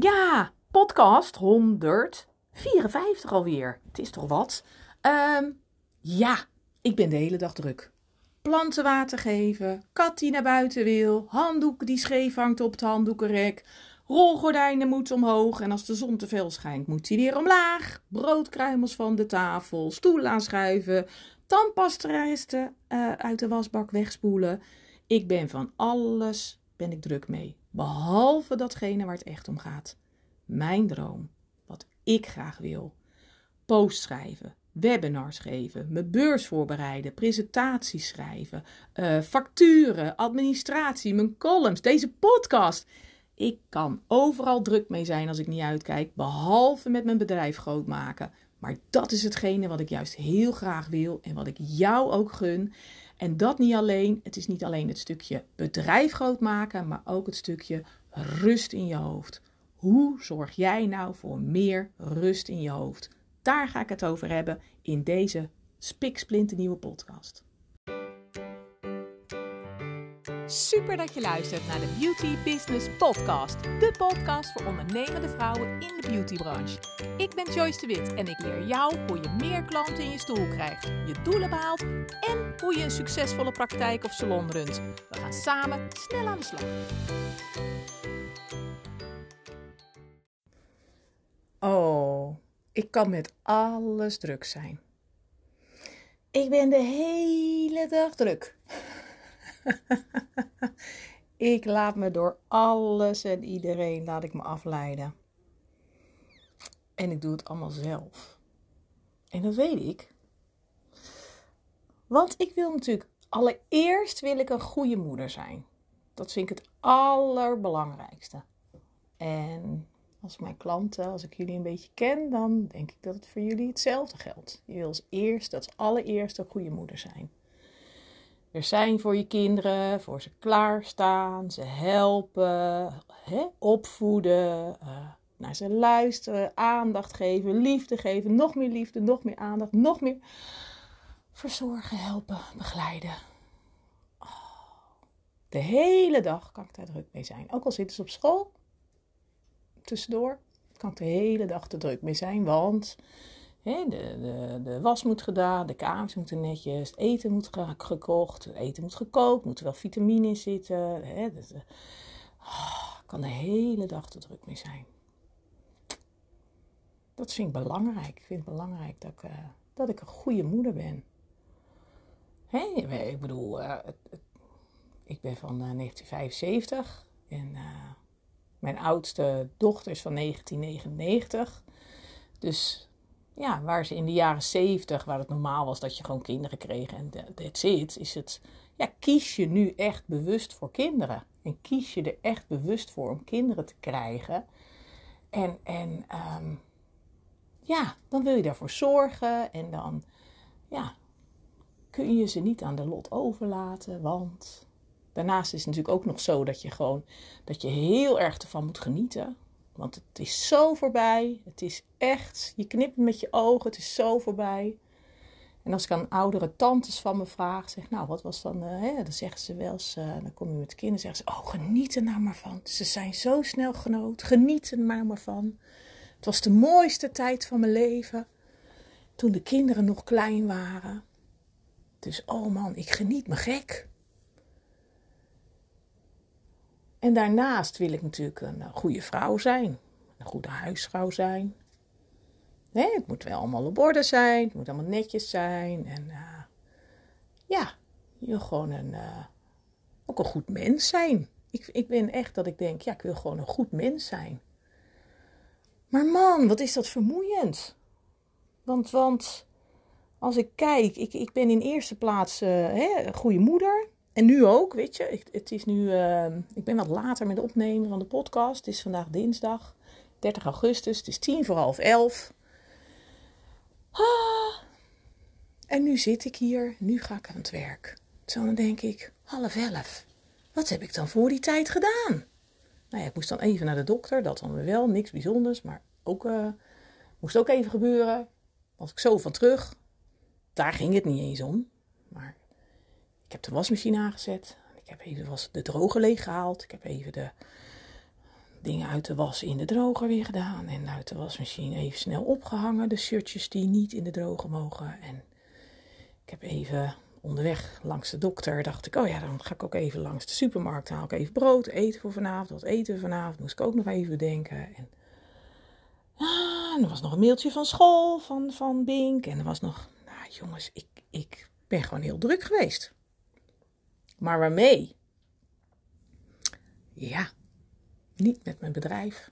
Ja, podcast 154 alweer. Het is toch wat? Ehm, ja, ik ben de hele dag druk. Planten water geven, kat die naar buiten wil, handdoek die scheef hangt op het handdoekenrek, rolgordijnen moeten omhoog en als de zon te veel schijnt moet die weer omlaag, broodkruimels van de tafel, stoel aanschuiven, tandpastaresten uh, uit de wasbak wegspoelen. Ik ben van alles ben ik druk mee. Behalve datgene waar het echt om gaat. Mijn droom. Wat ik graag wil. Post schrijven, webinars geven, mijn beurs voorbereiden, presentaties schrijven, uh, facturen, administratie, mijn columns, deze podcast. Ik kan overal druk mee zijn als ik niet uitkijk, behalve met mijn bedrijf groot maken. Maar dat is hetgene wat ik juist heel graag wil en wat ik jou ook gun. En dat niet alleen. Het is niet alleen het stukje bedrijf groot maken, maar ook het stukje rust in je hoofd. Hoe zorg jij nou voor meer rust in je hoofd? Daar ga ik het over hebben in deze nieuwe podcast. Super dat je luistert naar de Beauty Business Podcast. De podcast voor ondernemende vrouwen in de beautybranche. Ik ben Joyce de Wit en ik leer jou hoe je meer klanten in je stoel krijgt, je doelen behaalt en hoe je een succesvolle praktijk of salon runt. We gaan samen snel aan de slag. Oh, ik kan met alles druk zijn. Ik ben de hele dag druk. ik laat me door alles en iedereen laat ik me afleiden. En ik doe het allemaal zelf. En dat weet ik. Want ik wil natuurlijk allereerst wil ik een goede moeder zijn. Dat vind ik het allerbelangrijkste. En als mijn klanten, als ik jullie een beetje ken, dan denk ik dat het voor jullie hetzelfde geldt. Je wil als eerst, dat is allereerst een goede moeder zijn er zijn voor je kinderen, voor ze klaarstaan, ze helpen, hè, opvoeden, uh, naar ze luisteren, aandacht geven, liefde geven, nog meer liefde, nog meer aandacht, nog meer verzorgen, helpen, begeleiden. Oh, de hele dag kan ik daar druk mee zijn. Ook al zitten ze op school, tussendoor, kan ik de hele dag te druk mee zijn, want de, de, was moet gedaan, de kamers moeten netjes, eten moet gekocht, eten moet gekookt, moet er wel vitamine in zitten. He, dus, oh, kan de hele dag te druk mee zijn. Dat vind ik belangrijk. Ik vind het belangrijk dat ik, uh, dat ik een goede moeder ben. ik bedoel, het, ik ben van uh, 1975 en mijn oudste dochter is van 1999. Dus ja, waar ze in de jaren zeventig, waar het normaal was dat je gewoon kinderen kreeg en that's it, is het, ja, kies je nu echt bewust voor kinderen. En kies je er echt bewust voor om kinderen te krijgen. En, en um, ja, dan wil je daarvoor zorgen en dan, ja, kun je ze niet aan de lot overlaten, want daarnaast is het natuurlijk ook nog zo dat je gewoon, dat je heel erg ervan moet genieten. Want het is zo voorbij. Het is echt, je knipt met je ogen, het is zo voorbij. En als ik aan oudere tantes van me vraag, zeg nou, wat was dan, uh, hè, dan zeggen ze wel eens, uh, dan kom je met de kinderen, zeggen ze, oh, geniet er nou maar van. Ze zijn zo snel genoot, geniet er maar maar van. Het was de mooiste tijd van mijn leven, toen de kinderen nog klein waren. Dus, oh man, ik geniet me gek. En daarnaast wil ik natuurlijk een eh, goede vrouw zijn. Een goede huisvrouw zijn. Het moet wel allemaal op orde zijn. Het moet allemaal netjes zijn. En uh, ja, je gewoon een, uh, ook een goed mens zijn. Ik, ik ben echt dat ik denk, ja, ik wil gewoon een goed mens zijn. Maar man, wat is dat vermoeiend. Want, want als ik kijk, ik, ik ben in eerste plaats hè, een goede moeder. En nu ook, weet je. Ik, het is nu, uh, ik ben wat later met het opnemen van de podcast. Het is vandaag dinsdag, 30 augustus. Het is tien voor half elf. Ah. En nu zit ik hier. Nu ga ik aan het werk. Zo dan denk ik, half elf. Wat heb ik dan voor die tijd gedaan? Nou ja, ik moest dan even naar de dokter. Dat dan wel, niks bijzonders. Maar ook, uh, moest ook even gebeuren. Was ik zo van terug. Daar ging het niet eens om. Maar ik heb de wasmachine aangezet. Ik heb even de droge leeg gehaald. Ik heb even de dingen uit de was in de droger weer gedaan. En uit de wasmachine even snel opgehangen. De shirtjes die niet in de droger mogen. En ik heb even onderweg langs de dokter. Dacht ik, oh ja, dan ga ik ook even langs de supermarkt. Haal ik even brood, eten voor vanavond. Wat eten we vanavond? Moest ik ook nog even bedenken. En, ah, er was nog een mailtje van school, van, van Bink. En er was nog, nou jongens, ik, ik ben gewoon heel druk geweest. Maar waarmee? Ja, niet met mijn bedrijf.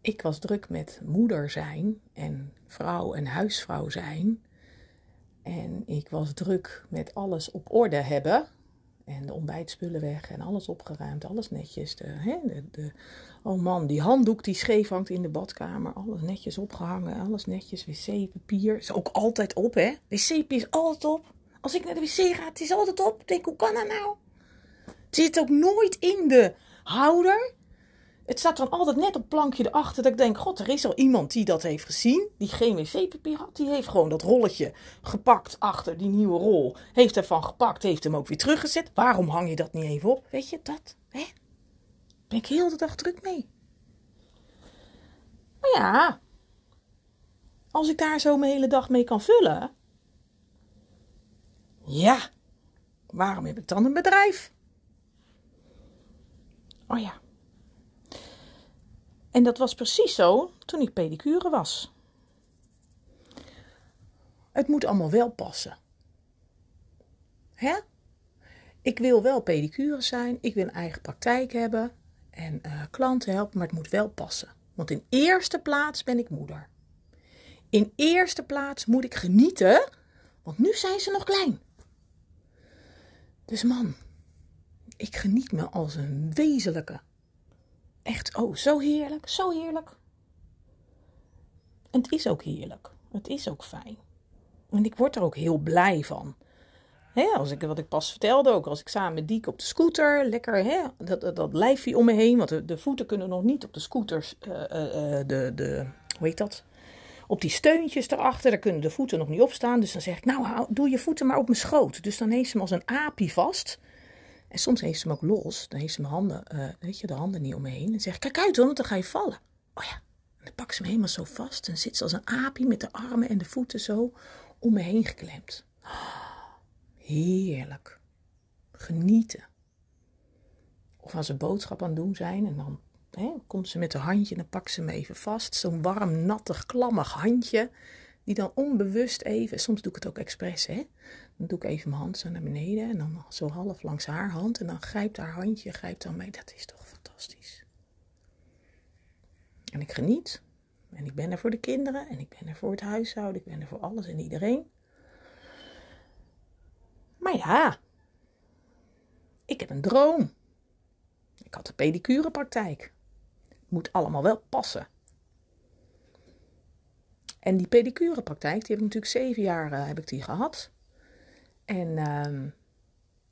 Ik was druk met moeder zijn en vrouw en huisvrouw zijn. En ik was druk met alles op orde hebben. En de ontbijtspullen weg en alles opgeruimd, alles netjes. De, hè, de, de, oh man, die handdoek die scheef hangt in de badkamer. Alles netjes opgehangen, alles netjes. Wc-papier is ook altijd op, hè? Wc-papier is altijd op. Als ik naar de wc ga, het is altijd op. Ik denk, hoe kan dat nou? Het zit ook nooit in de houder. Het staat dan altijd net op plankje erachter dat ik denk, god, er is al iemand die dat heeft gezien, die geen wc-papier had. Die heeft gewoon dat rolletje gepakt achter die nieuwe rol. Heeft ervan gepakt, heeft hem ook weer teruggezet. Waarom hang je dat niet even op? Weet je, dat, hè? Ben ik heel de dag druk mee. Maar ja, als ik daar zo mijn hele dag mee kan vullen, ja, waarom heb ik dan een bedrijf? Oh ja. En dat was precies zo toen ik pedicure was. Het moet allemaal wel passen. Hè? Ik wil wel pedicure zijn, ik wil een eigen praktijk hebben en uh, klanten helpen, maar het moet wel passen. Want in eerste plaats ben ik moeder. In eerste plaats moet ik genieten, want nu zijn ze nog klein. Dus man, ik geniet me als een wezenlijke. Echt, oh, zo heerlijk, zo heerlijk. En het is ook heerlijk. Het is ook fijn. En ik word er ook heel blij van. Als ik, wat ik pas vertelde ook, als ik samen met Diek op de scooter, lekker dat, dat, lijfje om me heen, want de, de voeten kunnen nog niet op de scooters, uh, uh, de, de, hoe heet dat? Op die steuntjes erachter, daar kunnen de voeten nog niet op staan. Dus dan zeg ik, nou, doe je voeten maar op mijn schoot. Dus dan heeft ze hem als een aapje vast. En soms heeft ze hem ook los. Dan heeft ze mijn handen, uh, weet je, de handen niet om me heen. En zeg ik, kijk uit hoor, dan ga je vallen. Oh ja. En dan pak ze me helemaal zo vast. En zit ze als een aapje met de armen en de voeten zo om me heen geklemd. Heerlijk. Genieten. Of als ze boodschap aan het doen zijn en dan komt ze met haar handje en dan pakt ze me even vast. Zo'n warm, nattig, klammig handje. Die dan onbewust even, soms doe ik het ook expres, hè. Dan doe ik even mijn hand zo naar beneden en dan zo half langs haar hand. En dan grijpt haar handje, grijpt dan mee. Dat is toch fantastisch. En ik geniet. En ik ben er voor de kinderen. En ik ben er voor het huishouden. Ik ben er voor alles en iedereen. Maar ja, ik heb een droom. Ik had de pedicurepraktijk. Moet allemaal wel passen. En die pedicurepraktijk, die heb ik natuurlijk zeven jaar uh, heb ik die gehad. En uh,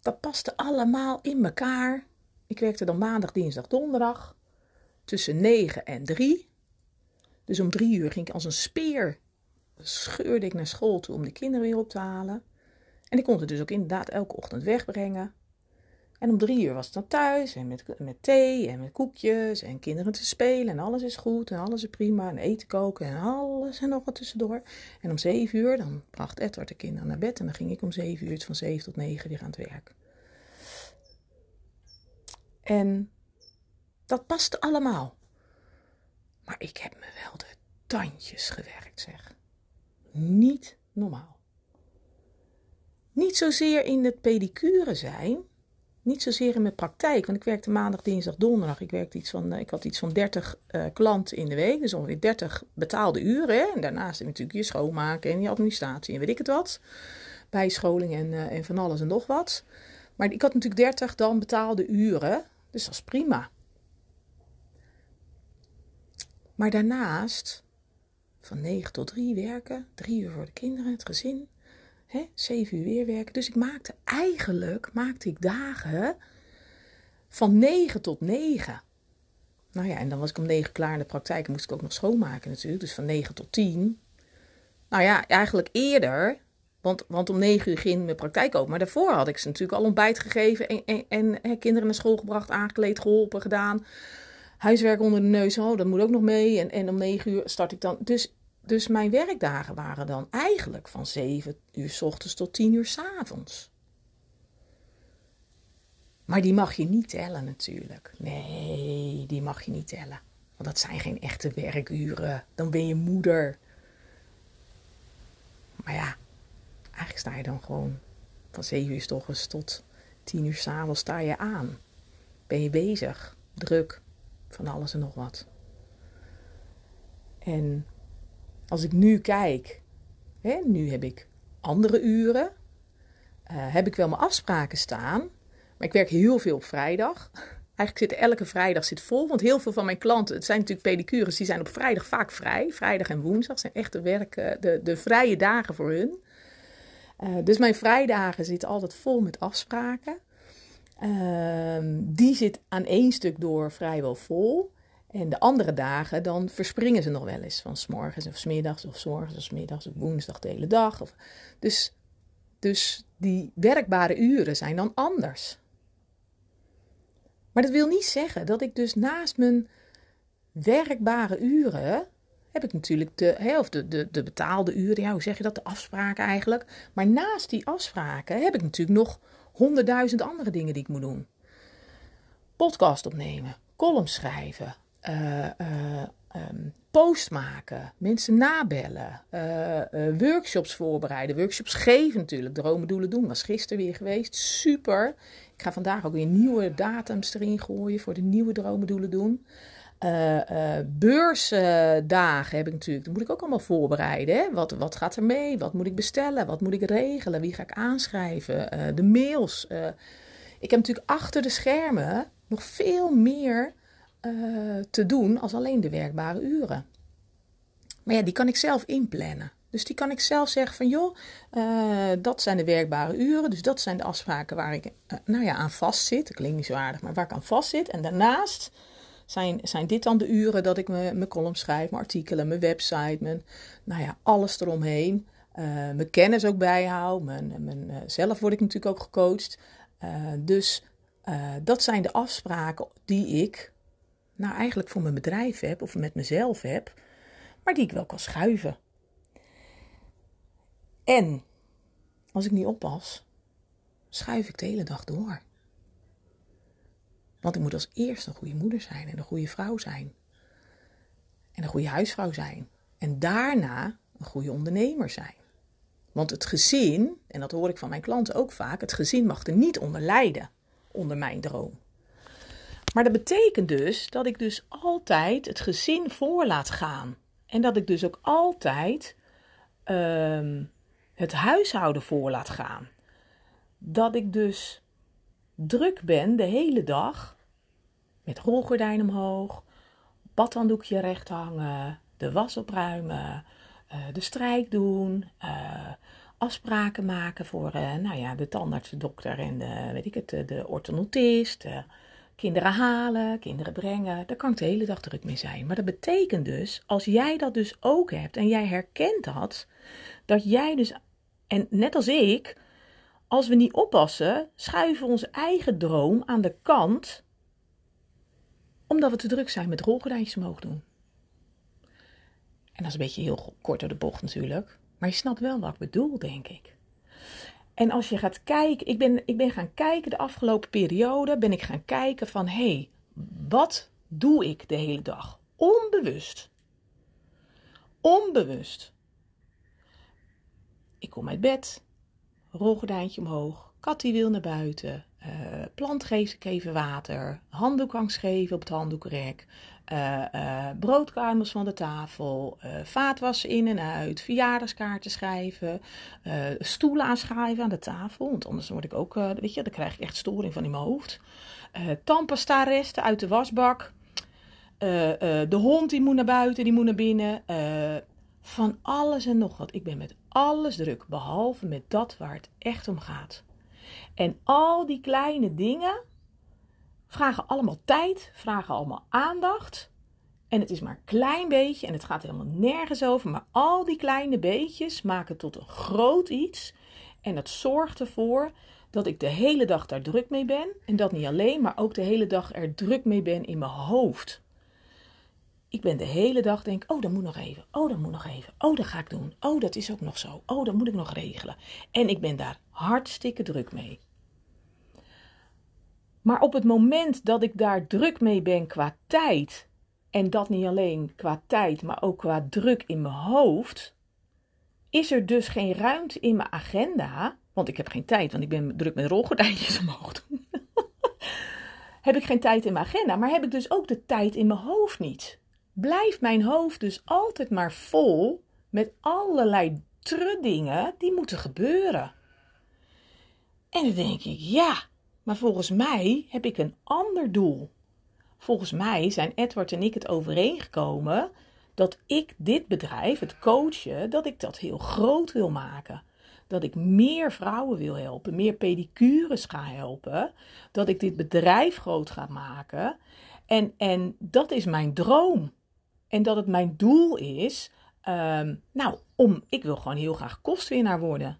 dat paste allemaal in elkaar. Ik werkte dan maandag, dinsdag, donderdag. Tussen 9 en 3. Dus om drie uur ging ik als een speer. Scheurde ik naar school toe om de kinderen weer op te halen. En ik kon het dus ook inderdaad elke ochtend wegbrengen. En om drie uur was het dan thuis en met, met thee en met koekjes en kinderen te spelen en alles is goed en alles is prima en eten koken en alles en nog wat tussendoor. En om zeven uur dan bracht Edward de kinderen naar bed en dan ging ik om zeven uur van zeven tot negen weer aan het werk. En dat paste allemaal. Maar ik heb me wel de tandjes gewerkt, zeg. Niet normaal. Niet zozeer in het pedicure zijn, niet zozeer in mijn praktijk, want ik werkte maandag, dinsdag, donderdag. Ik, werkte iets van, eh, ik had iets van 30 uh, eh, klanten in de week, dus ongeveer 30 betaalde uren. En daarnaast natuurlijk je schoonmaken en je administratie en weet ik het wat. Bijscholing en, uh, en van alles en nog wat. Maar ik had natuurlijk 30 dan betaalde uren, dus dat is prima. Maar daarnaast van 9 tot 3 werken, 3 uur voor de kinderen, het gezin, hè, zeven uur weer werken. Dus ik maakte eigenlijk maakte ik dagen van negen tot negen. Nou ja, en dan was ik om negen klaar in de praktijk. En moest ik ook nog schoonmaken natuurlijk. Dus van negen tot tien. Nou ja, eigenlijk eerder. Want, want om negen uur ging mijn praktijk open. Maar daarvoor had ik ze natuurlijk al ontbijt gegeven. En, en, en kinderen naar school gebracht, aangekleed, geholpen, gedaan. huiswerk onder de neus. Oh, dat moet ook nog mee. En, en om negen uur start ik dan. Dus, dus mijn werkdagen waren dan eigenlijk van zeven uur s ochtends tot tien uur s avonds. Maar die mag je niet tellen natuurlijk. Nee, die mag je niet tellen. Want dat zijn geen echte werkuren. Dan ben je moeder. Maar ja, eigenlijk sta je dan gewoon van 7 uur s ochtends tot 10 uur s'avonds sta je aan. Ben je bezig, druk, van alles en nog wat. En als ik nu kijk, hè, nu heb ik andere uren, uh, heb ik wel mijn afspraken staan, maar ik werk heel veel op vrijdag. Eigenlijk zit elke vrijdag zit vol, want heel veel van mijn klanten, het zijn natuurlijk pedicures, die zijn op vrijdag vaak vrij. Vrijdag en woensdag zijn echt de, werk, de, de vrije dagen voor hun. Uh, dus mijn vrijdagen zitten altijd vol met afspraken. Uh, die zit aan één stuk door vrijwel vol. En de andere dagen, dan verspringen ze nog wel eens. Van s morgens of s middags of s morgens of s middags of woensdag de hele dag. Of, dus, dus die werkbare uren zijn dan anders. Maar dat wil niet zeggen dat ik dus naast mijn werkbare uren heb ik natuurlijk de, of de, de, de betaalde uren, ja, hoe zeg je dat, de afspraken eigenlijk. Maar naast die afspraken heb ik natuurlijk nog honderdduizend andere dingen die ik moet doen. Podcast opnemen, column schrijven, uh, post maken, mensen nabellen, uh, workshops voorbereiden, workshops geven natuurlijk, dromen, doelen doen. Was gisteren weer geweest, super. Ik ga vandaag ook weer nieuwe datums erin gooien voor de nieuwe dromen, doelen doen. Beursdagen heb ik natuurlijk. Dat moet ik ook allemaal voorbereiden. Wat, wat gaat er mee? Wat moet ik bestellen? Wat moet ik regelen? Wie ga ik aanschrijven? De mails. ik heb natuurlijk achter de schermen nog veel meer te doen als alleen de werkbare uren. Maar ja, die kan ik zelf inplannen. Dus die kan ik zelf zeggen van joh, dat zijn de werkbare uren. Dus dat zijn de afspraken waar ik nou ja, aan vastzit. Dat klinkt niet zo aardig, maar waar ik aan vastzit. En daarnaast zijn, zijn dit dan de uren dat ik mijn column schrijf, mijn artikelen, mijn website, mijn, nou ja, alles eromheen. Mijn kennis ook bijhoud. Mijn, mijn, zelf word ik natuurlijk ook gecoacht. Dus dat zijn de afspraken die ik nou eigenlijk voor mijn bedrijf heb of met mezelf heb, maar die ik wel kan schuiven. En als ik niet oppas, schuif ik de hele dag door. Want ik moet als eerste een goede moeder zijn en een goede vrouw zijn. En een goede huisvrouw zijn. En daarna een goede ondernemer zijn. Want het gezin, en dat hoor ik van mijn klanten ook vaak, het gezin mag er niet onder lijden, onder mijn droom. Maar dat betekent dus dat ik dus altijd het gezin voor laat gaan. En dat ik dus ook altijd um, het huishouden voor laat gaan. Dat ik dus druk ben de hele dag met rolgordijn omhoog, badhanddoekje recht hangen, de was opruimen, uh, de strijk doen, uh, afspraken maken voor uh, nou ja, de tandarts, de dokter en de, weet ik het, de orthodontist, kinderen halen, kinderen brengen. Daar kan ik de hele dag druk mee zijn. Maar dat betekent dus, als jij dat dus ook hebt en jij herkent dat, dat jij dus, en net als ik, als we niet oppassen, schuiven we onze eigen droom aan de kant omdat we te druk zijn met rolgordijntjes omhoog doen. En dat is een beetje heel kort door de bocht natuurlijk. Maar je snapt wel wat ik bedoel, denk ik. En als je gaat kijken, ik ben, ik ben gaan kijken de afgelopen periode, ben ik gaan kijken van hé, hey, wat doe ik de hele dag? Onbewust. Onbewust. Ik kom uit bed, rolgordijntje omhoog, kat die wil naar buiten, uh, plant geef ik even water. Handdoek geven op het handdoekrek. Uh, uh, broodkarmels van de tafel. vaatwassen in en uit. Verjaardagskaarten schrijven. stoelen aanschrijven aan de tafel. Want anders word ik ook, weet je, dan krijg ik echt storing van in mijn hoofd. tandpasta resten uit de wasbak. de hond die moet naar buiten, die moet naar binnen. van alles en nog wat. Ik ben met alles druk, behalve met dat waar het echt om gaat. En al die kleine dingen vragen allemaal tijd, vragen allemaal aandacht. En het is maar een klein beetje en het gaat helemaal nergens over. Maar al die kleine beetjes maken tot een groot iets. En dat zorgt ervoor dat ik de hele dag daar druk mee ben. En dat niet alleen, maar ook de hele dag er druk mee ben in mijn hoofd. ik ben de hele dag denk, oh, dat moet nog even. Oh, dat moet nog even. Oh, dat ga ik doen. Oh, dat is ook nog zo. Oh, dat moet ik nog regelen. En ik ben daar hartstikke druk mee. Maar op het moment dat ik daar druk mee ben qua tijd, en dat niet alleen qua tijd, maar ook qua druk in mijn hoofd, is er dus geen ruimte in mijn agenda, want ik heb geen tijd, want ik ben druk met rolgordijntjes omhoog doen. heb ik geen tijd in mijn agenda, maar heb ik dus ook de tijd in mijn hoofd niet. Blijft mijn hoofd dus altijd maar vol met allerlei truddingen die moeten gebeuren. En dan denk ik, ja, maar volgens mij heb ik een ander doel. Volgens mij zijn Edward en ik het overeengekomen dat ik dit bedrijf, het coachen, dat ik dat heel groot wil maken. Dat ik meer vrouwen wil helpen, meer pedicures ga helpen. Dat ik dit bedrijf groot ga maken. En, en dat is mijn droom. En dat het mijn doel is, ehm, nou, om, ik wil gewoon heel graag kostwinnaar worden.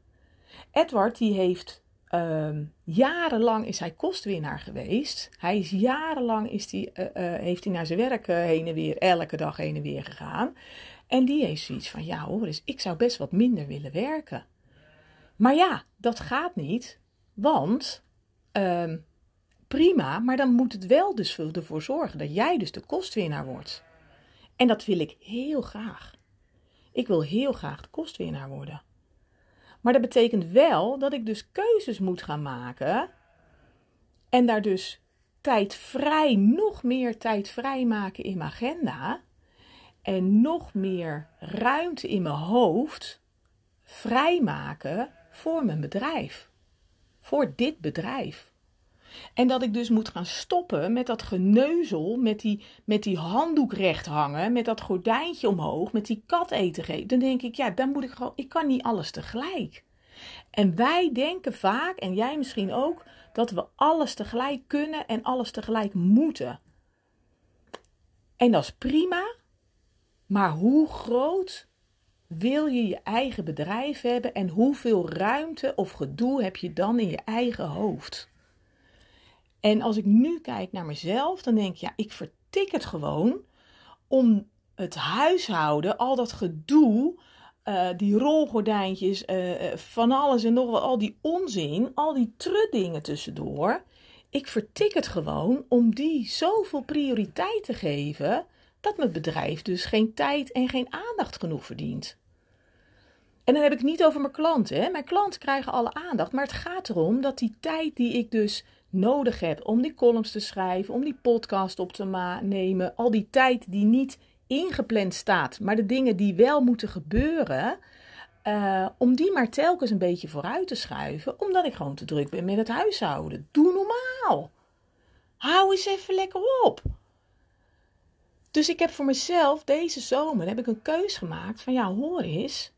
Edward, die heeft Ehm, jarenlang is hij kostwinnaar geweest. Hij is jarenlang is die, uh, uh, heeft hij naar zijn werk uh, heen en weer, elke dag heen en weer gegaan. En die heeft zoiets van, ja hoor, dus ik zou best wat minder willen werken. Maar ja, dat gaat niet, want ehm, prima, maar dan moet het wel dus ervoor zorgen dat jij dus de kostwinnaar wordt. En dat wil ik heel graag. Ik wil heel graag de kostwinnaar worden. Maar dat betekent wel dat ik dus keuzes moet gaan maken. En daar dus tijd vrij, nog meer tijd vrij maken in mijn agenda. En nog meer ruimte in mijn hoofd vrijmaken voor mijn bedrijf. Voor dit bedrijf. En dat ik dus moet gaan stoppen met dat geneuzel, met die, met die handdoek recht hangen, met dat gordijntje omhoog, met die kat eten geven. Dan denk ik, ja, dan moet ik gewoon, ik kan niet alles tegelijk. En wij denken vaak, en jij misschien ook, dat we alles tegelijk kunnen en alles tegelijk moeten. En dat is prima, maar hoe groot wil je je eigen bedrijf hebben en hoeveel ruimte of gedoe heb je dan in je eigen hoofd? En als ik nu kijk naar mezelf, dan denk ik, ja, ik vertik het gewoon om het huishouden, al dat gedoe, uh, die rolgordijntjes, uh, van alles en nog wat, al die onzin, al die truddingen tussendoor. Ik vertik het gewoon om die zoveel prioriteit te geven, dat mijn bedrijf dus geen tijd en geen aandacht genoeg verdient. En dan heb ik het niet over mijn klanten. Hè. Mijn klanten krijgen alle aandacht, maar het gaat erom dat die tijd die ik dus nodig heb om die columns te schrijven, om die podcast op te nemen, al die tijd die niet ingepland staat, maar de dingen die wel moeten gebeuren, uh, om die maar telkens een beetje vooruit te schuiven, omdat ik gewoon te druk ben met het huishouden. Doe normaal. Hou eens even lekker op. Dus ik heb voor mezelf deze zomer heb ik een keus gemaakt van ja, hoor eens,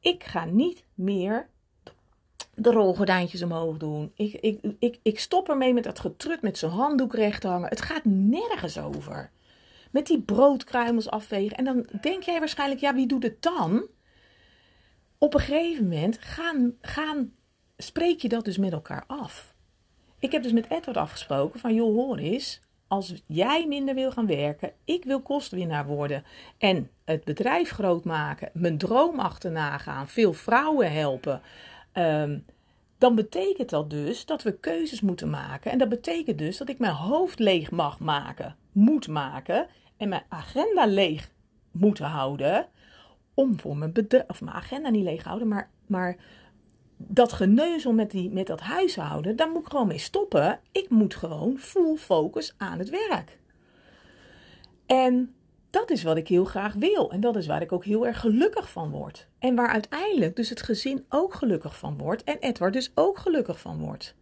ik ga niet meer de rolgordijntjes omhoog doen. Ik, ik, ik, ik stop ermee met dat getrut met zijn handdoek recht hangen. Het gaat nergens over. Met die broodkruimels afvegen. En dan denk jij waarschijnlijk, ja, wie doet het dan? Op een gegeven moment gaan, gaan, spreek je dat dus met elkaar af. Ik heb dus met Edward afgesproken van, joh, hoor eens, als jij minder wil gaan werken, ik wil kostwinnaar worden en het bedrijf groot maken, mijn droom achterna gaan, veel vrouwen helpen, ehm, dan betekent dat dus dat we keuzes moeten maken. En dat betekent dus dat ik mijn hoofd leeg mag maken, moet maken en mijn agenda leeg moeten houden. Om voor mijn bedrijf, of mijn agenda niet leeg houden, maar, maar dat geneuzel met, die, met dat huishouden, daar moet ik gewoon mee stoppen. Ik moet gewoon full focus aan het werk. En dat is wat ik heel graag wil. En dat is waar ik ook heel erg gelukkig van word. En waar uiteindelijk dus het gezin ook gelukkig van wordt. En Edward dus ook gelukkig van wordt.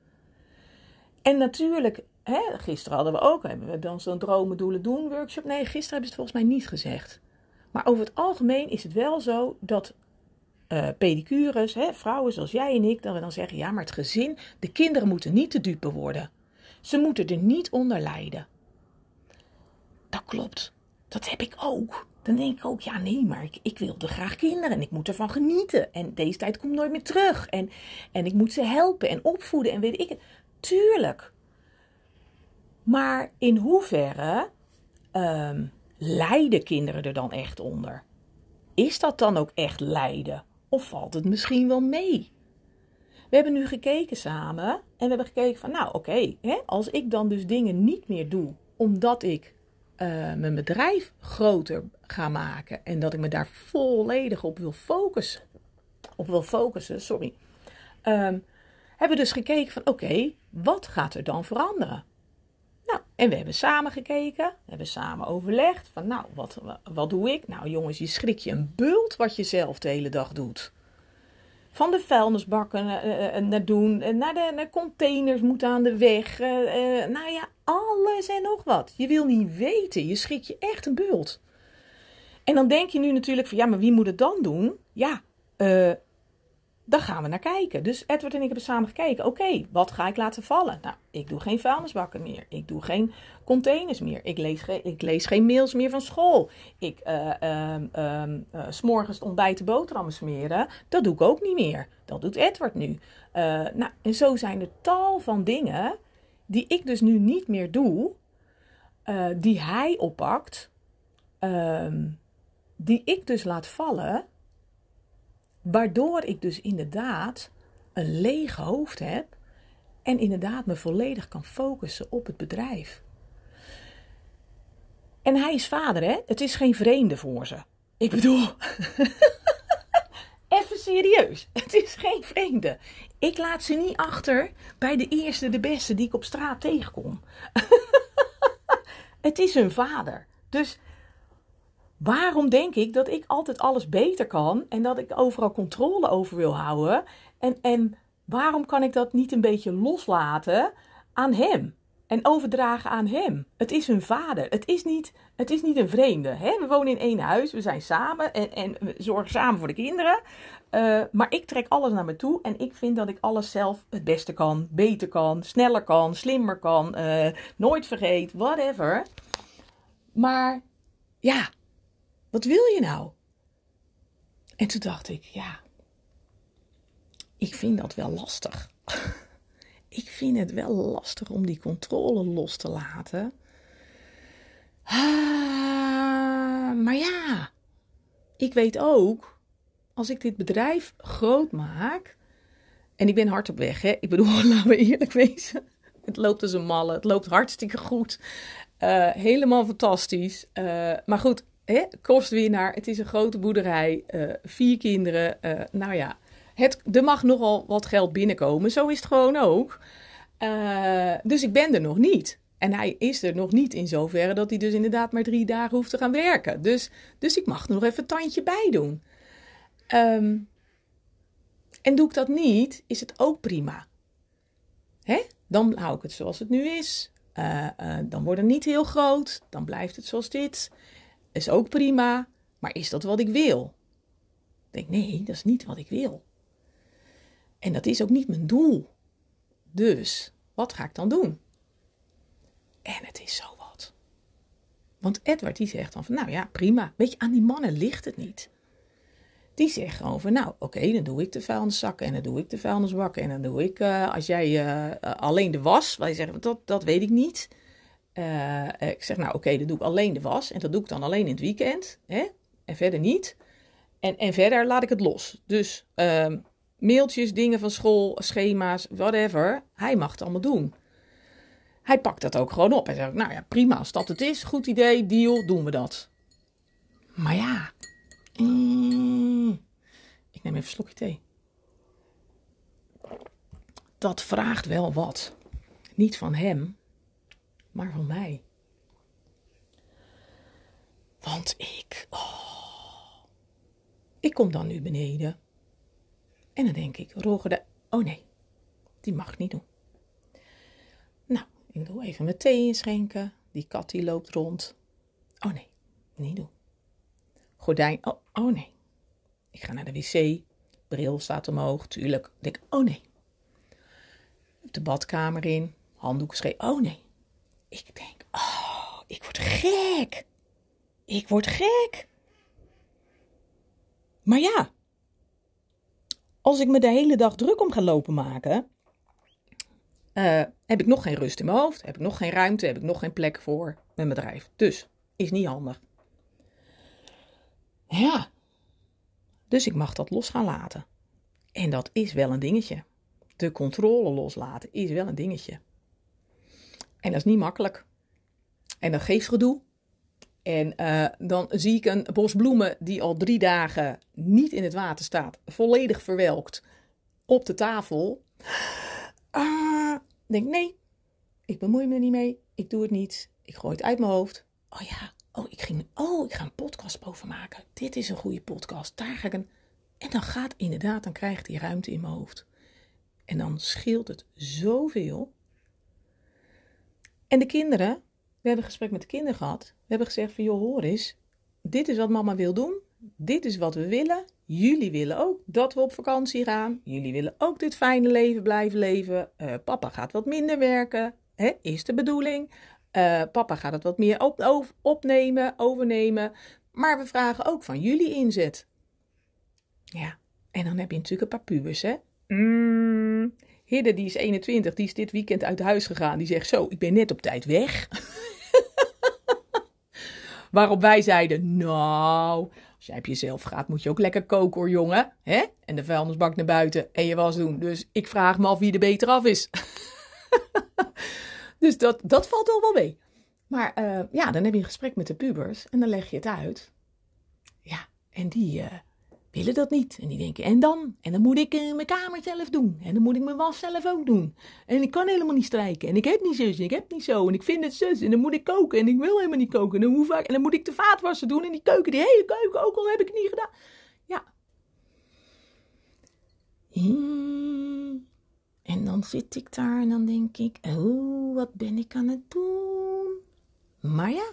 En natuurlijk Hè, gisteren hadden we ook, hebben we dan zo'n dromen, doelen, doen workshop. Nee, gisteren hebben ze het volgens mij niet gezegd. Maar over het algemeen is het wel zo dat uh, pedicures, hè, vrouwen zoals jij en ik, dat we dan zeggen: ja, maar het gezin, de kinderen moeten niet te dupe worden. Ze moeten er niet onder lijden. Dat klopt. Dat heb ik ook. Dan denk ik ook, ja nee, maar ik, ik wilde graag kinderen en ik moet ervan genieten. En deze tijd komt nooit meer terug. En, en ik moet ze helpen en opvoeden en weet ik het. Tuurlijk. Maar in hoeverre um, lijden kinderen er dan echt onder? Is dat dan ook echt lijden? Of valt het misschien wel mee? We hebben nu gekeken samen en we hebben gekeken van, nou oké, als ik dan dus dingen niet meer doe omdat ik uh, mijn bedrijf groter ga maken en dat ik me daar volledig op wil focussen, op wil focussen, sorry, um, hebben dus gekeken van oké, wat gaat er dan veranderen? Nou, en we hebben samen gekeken, we hebben samen overlegd van nou, wat, wat doe ik? Nou jongens, je schrik je een bult wat je zelf de hele dag doet. Van de vuilnisbakken uh, naar doen, naar de naar containers moeten aan de weg. Uh, nou ja, alles en nog wat. Je wil niet weten, je schrik je echt een bult. En dan denk je nu natuurlijk van ja, maar wie moet het dan doen? Ja, dan gaan we naar kijken. Dus Edward en ik hebben samen gekeken. Oké, wat ga ik laten vallen? Nou, ik doe geen vuilnisbakken meer. Ik doe geen containers meer. Ik lees, geen, ik lees geen mails meer van school. Ik, uh, uh, s'morgens het ontbijt de boterhammen smeren. Dat doe ik ook niet meer. Dat doet Edward nu. Uh, nou, en zo zijn er tal van dingen die ik dus nu niet meer doe. Die hij oppakt. Ehm, die ik dus laat vallen Waardoor ik dus inderdaad een leeg hoofd heb en inderdaad me volledig kan focussen op het bedrijf. En hij is vader, hè? Het is geen vreemde voor ze. Ik bedoel, even serieus. Het is geen vreemde. Ik laat ze niet achter bij de eerste, de beste die ik op straat tegenkom. het is hun vader. Dus Waarom denk ik dat ik altijd alles beter kan en dat ik overal controle over wil houden? En, en waarom kan ik dat niet een beetje loslaten aan hem? En overdragen aan hem. Het is hun vader. Het is niet, het is niet een vreemde. Hè? We wonen in één huis. We zijn samen. En, en we zorgen samen voor de kinderen. Uh, maar ik trek alles naar me toe. En ik vind dat ik alles zelf het beste kan. Beter kan. Sneller kan. Slimmer kan. Uh, nooit vergeet. Whatever. Maar ja, wat wil je nou? En toen dacht ik, ja, ik vind dat wel lastig. ik vind het wel lastig om die controle los te laten. Ah, maar ja, ik weet ook, als ik dit bedrijf groot maak. En ik ben hard op weg, hè? Ik bedoel, laten we eerlijk wezen. Het loopt als een malle. Het loopt hartstikke goed. Uh, helemaal fantastisch. Uh, maar goed, hè, kostwinnaar. Het is een grote boerderij. Uh, vier kinderen. Uh, nou ja, het, er mag nogal wat geld binnenkomen. Zo is het gewoon ook. Uh, dus ik ben er nog niet. En hij is er nog niet in zoverre dat hij dus inderdaad maar drie dagen hoeft te gaan werken. Dus, dus ik mag er nog even een tandje bij doen. Um, en doe ik dat niet, is het ook prima. Hè? Dan hou ik het zoals het nu is. Dan wordt het niet heel groot. Dan blijft het zoals dit is ook prima, maar is dat wat ik wil? Ik denk, nee, dat is niet wat ik wil. En dat is ook niet mijn doel. Dus, wat ga ik dan doen? En het is zo wat. Want Edward die zegt dan van, nou ja, prima. Weet je, aan die mannen ligt het niet. Die zeggen over, nou oké, dan doe ik de vuilniszakken en dan doe ik de vuilnisbakken en dan doe ik, uh, als jij uh, alleen de was, wij zeggen, dat, dat weet ik niet. Uh, ik zeg, nou oké, dan doe ik alleen de was. En dat doe ik dan alleen in het weekend. Hè? En verder niet. En, en verder laat ik het los. Dus uh, mailtjes, dingen van school, schema's, whatever. Hij mag het allemaal doen. Hij pakt dat ook gewoon op. Hij zegt, nou ja, prima, als dat het is, goed idee, deal, doen we dat. Maar ja, mm, ik neem even een slokje thee. Dat vraagt wel wat. Niet van hem, maar van mij. Want ik, oh, ik kom dan nu beneden. En dan denk ik, Roger, de, oh nee, die mag niet doen. Nou, ik doe even mijn thee inschenken. Die kat die loopt rond. Oh nee, niet doen. Gordijn, oh, oh nee. Ik ga naar de wc. Bril staat omhoog, tuurlijk. Ik denk, oh nee. De badkamer in, handdoek schreef, oh nee. Ik denk, oh, ik word gek. Ik word gek. Maar ja, als ik me de hele dag druk om ga lopen maken, uh, heb ik nog geen rust in mijn hoofd, heb ik nog geen ruimte, heb ik nog geen plek voor mijn bedrijf. Dus is niet handig. Ja. Dus ik mag dat los gaan laten. En dat is wel een dingetje. De controle loslaten is wel een dingetje. En dat is niet makkelijk. En dat geeft gedoe. En uh, dan zie ik een bos bloemen die al drie dagen niet in het water staat, volledig verwelkt, op de tafel. Uh, denk nee, ik bemoei me er niet mee. Ik doe het niet. Ik gooi het uit mijn hoofd. Oh ja, oh ik, ging, oh, ik ga een podcast boven maken. Dit is een goede podcast. Daar ga ik een. En dan gaat inderdaad, dan krijgt die ruimte in mijn hoofd. En dan scheelt het zoveel. En de kinderen, we hebben een gesprek met de kinderen gehad. We hebben gezegd van, joh, hoor eens. Dit is wat mama wil doen. Dit is wat we willen. Jullie willen ook dat we op vakantie gaan. Jullie willen ook dit fijne leven blijven leven. Uh, papa gaat wat minder werken. Hè, is de bedoeling. Uh, papa gaat het wat meer op, opnemen, overnemen. Maar we vragen ook van jullie inzet. Ja, en dan heb je natuurlijk een paar pubers, hè. Mm. Hidde, die is 21, die is dit weekend uit huis gegaan. Die zegt zo, ik ben net op tijd weg. Waarop wij zeiden, nou, als jij op jezelf gaat, moet je ook lekker koken hoor, jongen. Hè? En de vuilnisbak naar buiten en je was doen. Dus ik vraag me af wie er beter af is. dus dat, dat valt al wel mee. Maar uh, ja, dan heb je een gesprek met de pubers en dan leg je het uit. Ja, en die, uh, willen dat niet. En die denken, en dan? En dan moet ik uh, mijn kamer zelf doen. En dan moet ik mijn was zelf ook doen. En ik kan helemaal niet strijken. En ik heb niet zus, en ik heb niet zo. En ik vind het zus. En dan moet ik koken. En ik wil helemaal niet koken. En dan, hoe vaak, en dan moet ik de vaatwassen doen. En die keuken, die hele keuken, ook al heb ik niet gedaan. Ja. Hmm. En dan zit ik daar en dan denk ik, oh, wat ben ik aan het doen? Maar ja,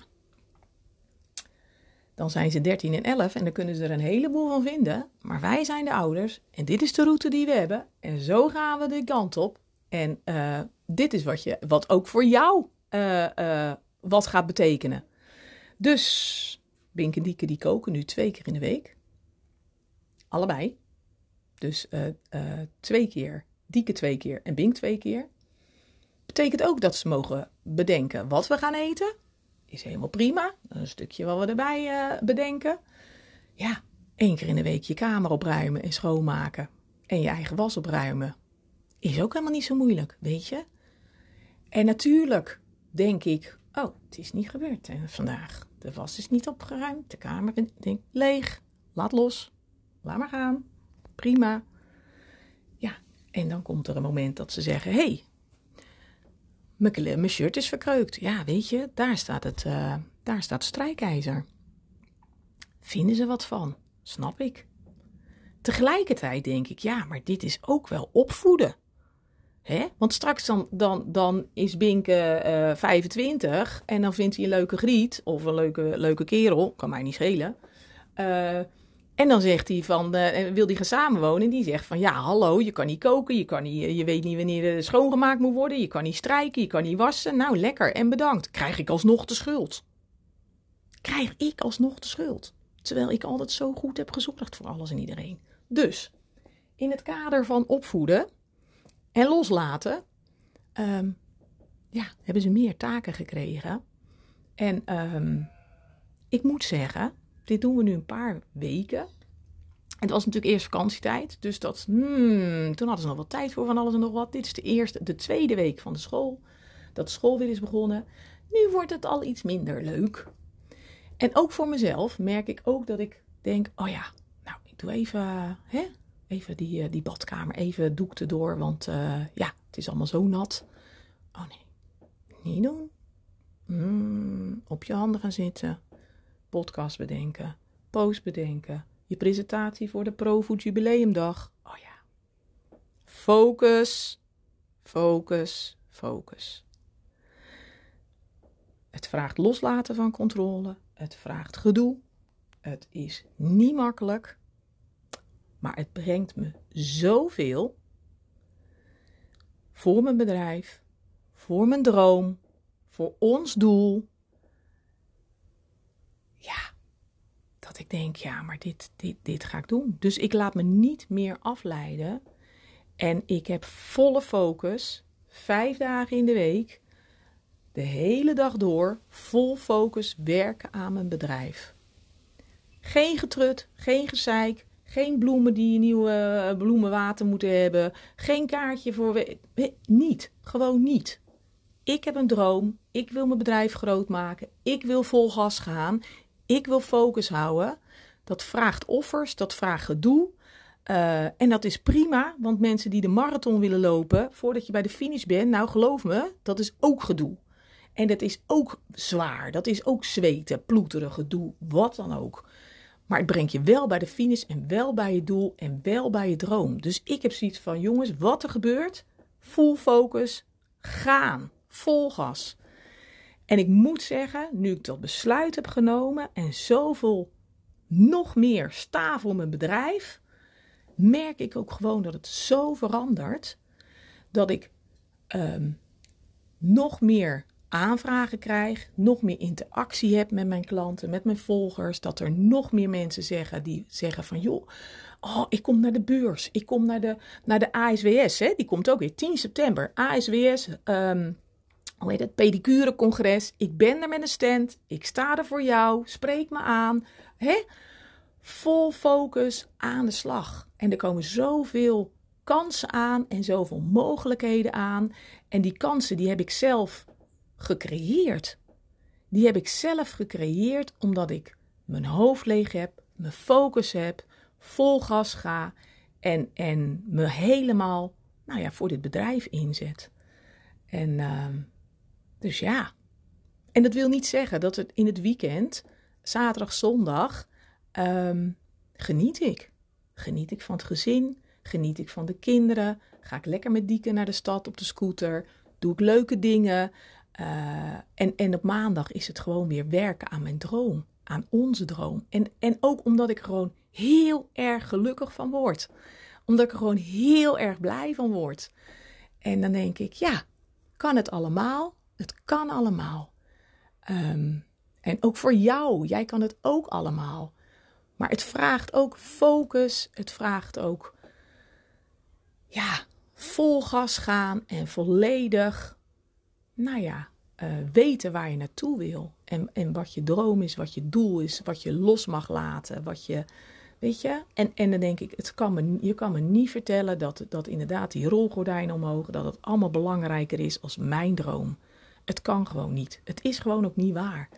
dan zijn ze 13 en 11 en dan kunnen ze er een heleboel van vinden. Maar wij zijn de ouders en dit is de route die we hebben. En zo gaan we de kant op. En uh, dit is wat, je, wat ook voor jou uh, uh, wat gaat betekenen. Dus Bink en Dieke die koken nu twee keer in de week. Allebei. Dus twee keer, Dieke twee keer en Bink twee keer. Betekent ook dat ze mogen bedenken wat we gaan eten is helemaal prima. Een stukje wat we erbij uh, bedenken. Ja, één keer in de week je kamer opruimen en schoonmaken. En je eigen was opruimen. Is ook helemaal niet zo moeilijk, weet je? En natuurlijk denk ik, oh, het is niet gebeurd vandaag. De was is niet opgeruimd, de kamer denk, leeg. Laat los, laat maar gaan. Prima. Ja, en dan komt er een moment dat ze zeggen, hey, mijn shirt is verkreukt. Ja, weet je, daar staat het, uh, daar staat strijkijzer. Vinden ze wat van? Snap ik. Tegelijkertijd denk ik, ja, maar dit is ook wel opvoeden. Hè? Want straks dan, dan, dan is Binke uh, 25 en dan vindt hij een leuke griet of een leuke, leuke kerel, kan mij niet schelen. Uh, en dan zegt hij van, uh, wil hij gaan samenwonen? En die zegt van, ja, hallo, je kan niet koken, je, kan niet, je weet niet wanneer er schoongemaakt moet worden, je kan niet strijken, je kan niet wassen. Nou, lekker en bedankt. Krijg ik alsnog de schuld? Krijg ik alsnog de schuld? Terwijl ik altijd zo goed heb gezorgd voor alles en iedereen. Dus, in het kader van opvoeden en loslaten, um, ja, hebben ze meer taken gekregen. En um, ik moet zeggen, dit doen we nu een paar weken. Het was natuurlijk eerst vakantietijd, dus dat, hmm, toen hadden ze nog wat tijd voor van alles en nog wat. Dit is de eerste, de tweede week van de school, dat de school weer is begonnen. Nu wordt het al iets minder leuk. En ook voor mezelf merk ik ook dat ik denk, oh ja, nou, ik doe even, hè, even die, uh, die badkamer, even doek erdoor, want uh, ja, het is allemaal zo nat. Oh nee, niet doen. Mm, op je handen gaan zitten podcast bedenken, post bedenken, je presentatie voor de ProFood Jubileumdag. Oh ja. Focus, focus, focus. Het vraagt loslaten van controle. Het vraagt gedoe. Het is niet makkelijk. Maar het brengt me zoveel voor mijn bedrijf, voor mijn droom, voor ons doel, ja, dat ik denk, ja, maar dit, dit, dit ga ik doen. Dus ik laat me niet meer afleiden. En ik heb volle focus, vijf dagen in de week, de hele dag door, vol focus werken aan mijn bedrijf. Geen getrut, geen gezeik, geen bloemen die nieuwe eh, bloemenwater moeten hebben, geen kaartje voor. Niet, gewoon niet. Ik heb een droom, ik wil mijn bedrijf groot maken, ik wil vol gas gaan, ik wil focus houden. Dat vraagt offers, dat vraagt gedoe. Uh, en dat is prima, want mensen die de marathon willen lopen voordat je bij de finish bent, nou geloof me, dat is ook gedoe. En dat is ook zwaar, dat is ook zweten, ploeteren, gedoe, wat dan ook. Maar het brengt je wel bij de finish en wel bij je doel en wel bij je droom. Dus ik heb zoiets van, jongens, wat er gebeurt, full focus, gaan, vol gas. En ik moet zeggen, nu ik dat besluit heb genomen en zoveel nog meer sta voor mijn bedrijf, merk ik ook gewoon dat het zo verandert dat ik um, nog meer aanvragen krijg, nog meer interactie heb met mijn klanten, met mijn volgers, dat er nog meer mensen zeggen die zeggen van joh, oh, ik kom naar de beurs, ik kom naar de, naar de ASWS, hè? die komt ook weer 10 september, ASWS, ehm, hoe heet het, pedicurecongres, ik ben er met een stand, ik sta er voor jou, spreek me aan, hè? vol focus aan de slag. En er komen zoveel kansen aan en zoveel mogelijkheden aan. En die kansen die heb ik zelf gecreëerd. Die heb ik zelf gecreëerd omdat ik mijn hoofd leeg heb, mijn focus heb, vol gas ga en, en me helemaal nou ja, voor dit bedrijf inzet. En uh, dus ja. En dat wil niet zeggen dat het in het weekend, zaterdag, zondag, um, geniet ik. Geniet ik van het gezin, geniet ik van de kinderen, ga ik lekker met Dieke naar de stad op de scooter, doe ik leuke dingen. Uh, en, en op maandag is het gewoon weer werken aan mijn droom, aan onze droom. En, en ook omdat ik er gewoon heel erg gelukkig van word. Omdat ik er gewoon heel erg blij van word. En dan denk ik, ja, kan het allemaal? Het kan allemaal. Um, en ook voor jou, jij kan het ook allemaal. Maar het vraagt ook focus. Het vraagt ook, ja, vol gas gaan en volledig, nou ja, uh, weten waar je naartoe wil. En, en wat je droom is, wat je doel is, wat je los mag laten, wat je, weet je. En, en dan denk ik, het kan me, je kan me niet vertellen dat, dat inderdaad die rolgordijnen omhoog, dat het allemaal belangrijker is als mijn droom. Het kan gewoon niet. Het is gewoon ook niet waar.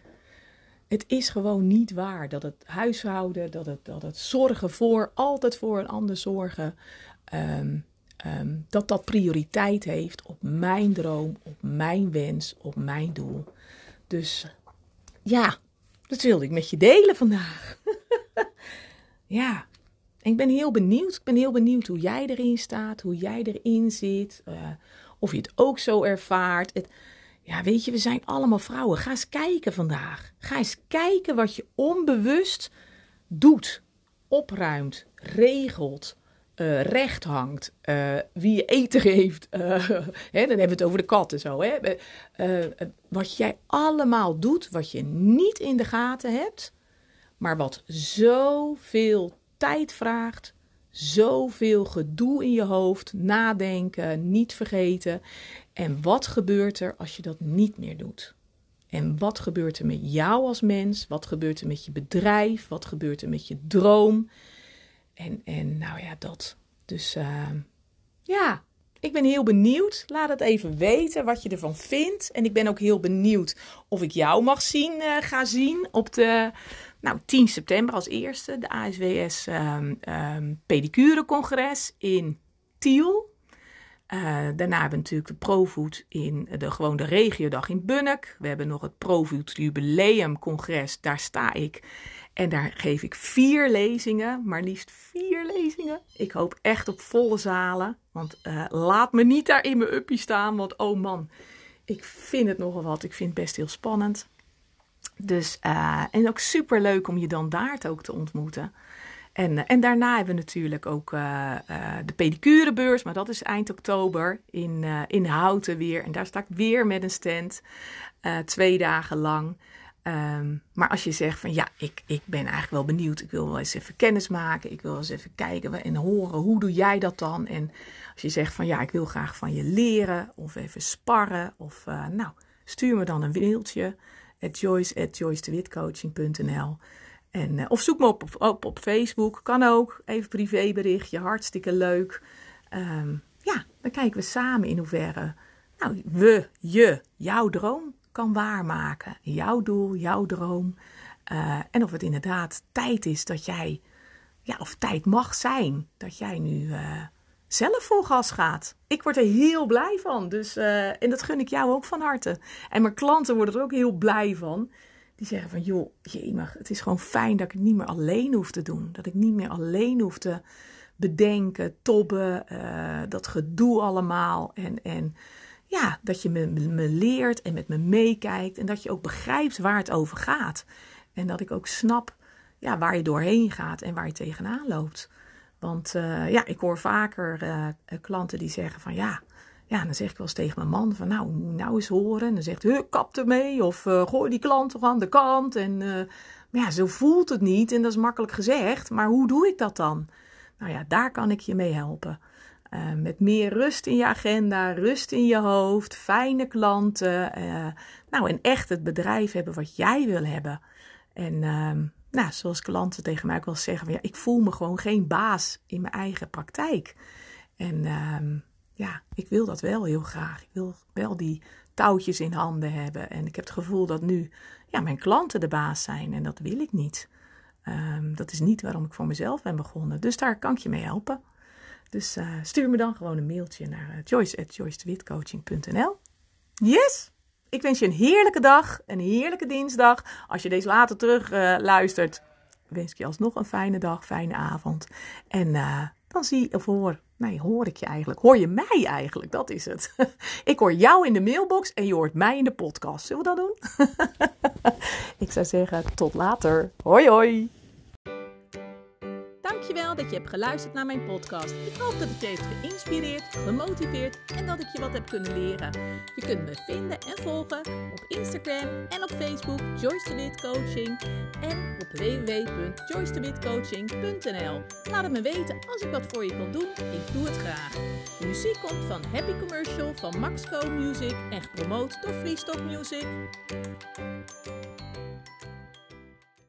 Het is gewoon niet waar dat het huishouden, dat het, dat het zorgen voor, altijd voor een ander zorgen, ehm, ehm, dat dat prioriteit heeft op mijn droom, op mijn wens, op mijn doel. Dus ja, dat wilde ik met je delen vandaag. ja, ik ben heel benieuwd. Ik ben heel benieuwd hoe jij erin staat, hoe jij erin zit, uh, of je het ook zo ervaart. Het, ja, weet je, we zijn allemaal vrouwen. Ga eens kijken vandaag. Ga eens kijken wat je onbewust doet, opruimt, regelt, uh, recht hangt, uh, wie je eten geeft. Uh, hè, dan hebben we het over de katten zo. Hè? wat jij allemaal doet, wat je niet in de gaten hebt, maar wat zoveel tijd vraagt, zoveel gedoe in je hoofd, nadenken, niet vergeten. En wat gebeurt er als je dat niet meer doet? En wat gebeurt er met jou als mens? Wat gebeurt er met je bedrijf? Wat gebeurt er met je droom? En, en nou ja, dat. Dus uh, ja, ik ben heel benieuwd. Laat het even weten wat je ervan vindt. En ik ben ook heel benieuwd of ik jou mag zien, uh, ga zien op de nou, 10 september als eerste. De ASWS um, ehm, ehm, Pedicurecongres in Tiel. Uh, daarna hebben we natuurlijk de Profood in de, gewoon de regiodag in Bunnik. We hebben nog het Profood Jubileumcongres, daar sta ik. En daar geef ik vier lezingen, maar liefst vier lezingen. Ik hoop echt op volle zalen, want uh, laat me niet daar in mijn uppie staan, want oh man, ik vind het nogal wat. Ik vind het best heel spannend. Dus, uh, en ook super leuk om je dan daar ook te ontmoeten. En, eh, en daarna hebben we natuurlijk ook uh, uh, de pedicurebeurs, maar dat is eind oktober in, in Houten weer. En daar sta ik weer met een stand, twee dagen lang. Um, maar als je zegt van ja, ik, ik ben eigenlijk wel benieuwd, ik wil wel eens even kennis maken, ik wil eens even kijken en horen hoe doe jij dat dan? En als je zegt van ja, ik wil graag van je leren of even sparren of nou, stuur me dan een mailtje at joyce at joycedewitcoaching.nl En, uh, of zoek me op, op, op Facebook, kan ook. Even privéberichtje, hartstikke leuk. Um, ja, dan kijken we samen in hoeverre nou, we, je, jouw droom kan waarmaken. Jouw doel, jouw droom. Uh, en of het inderdaad tijd is dat jij, ja, of tijd mag zijn dat jij nu uh, zelf voor gas gaat. Ik word er heel blij van. Dus, uh, en dat gun ik jou ook van harte. En mijn klanten worden er ook heel blij van. Die zeggen van, joh, jemig, het is gewoon fijn dat ik het niet meer alleen hoef te doen. Dat ik niet meer alleen hoef te bedenken, tobben, dat gedoe allemaal. En, en ja, dat je me, me leert en met me meekijkt. En dat je ook begrijpt waar het over gaat. En dat ik ook snap ja, waar je doorheen gaat en waar je tegenaan loopt. Want uh, ja, ik hoor vaker uh, klanten die zeggen van ja, ja, dan zeg ik wel eens tegen mijn man van nou, nou eens horen. En dan zegt hij, kap ermee of uh, gooi die klant toch aan de kant. En ja, zo voelt het niet en dat is makkelijk gezegd. Maar hoe doe ik dat dan? Nou ja, daar kan ik je mee helpen. Uh, met meer rust in je agenda, rust in je hoofd, fijne klanten. Nou, en echt het bedrijf hebben wat jij wil hebben. En uh, nou, zoals klanten tegen mij ook wel zeggen: ja, ik voel me gewoon geen baas in mijn eigen praktijk. En ehm, ja, ik wil dat wel heel graag. Ik wil wel die touwtjes in handen hebben. En ik heb het gevoel dat nu ja, mijn klanten de baas zijn. En dat wil ik niet. Um, dat is niet waarom ik voor mezelf ben begonnen. Dus daar kan ik je mee helpen. Dus uh, stuur me dan gewoon een mailtje naar uh, joyce.joycedewitcoaching.nl Yes! Ik wens je een heerlijke dag, een heerlijke dinsdag. Als je deze later terug uh, luistert, wens ik je alsnog een fijne dag, fijne avond. En dan zie of hoor, nee, hoor ik je eigenlijk. Hoor je mij eigenlijk, dat is het. ik hoor jou in de mailbox en je hoort mij in de podcast. Zullen we dat doen? ik zou zeggen, tot later. Hoi hoi! Dankjewel dat je hebt geluisterd naar mijn podcast. Ik hoop dat het je heeft geïnspireerd, gemotiveerd en dat ik je wat heb kunnen leren. Je kunt me vinden en volgen op Instagram en op Facebook Joyce de Wit Coaching en op www.joycedewitcoaching.nl. Laat het me weten als ik wat voor je kan doen. Ik doe het graag. Muziek komt van Happy Commercial van Maxco Music en gepromoot door Freestock Music.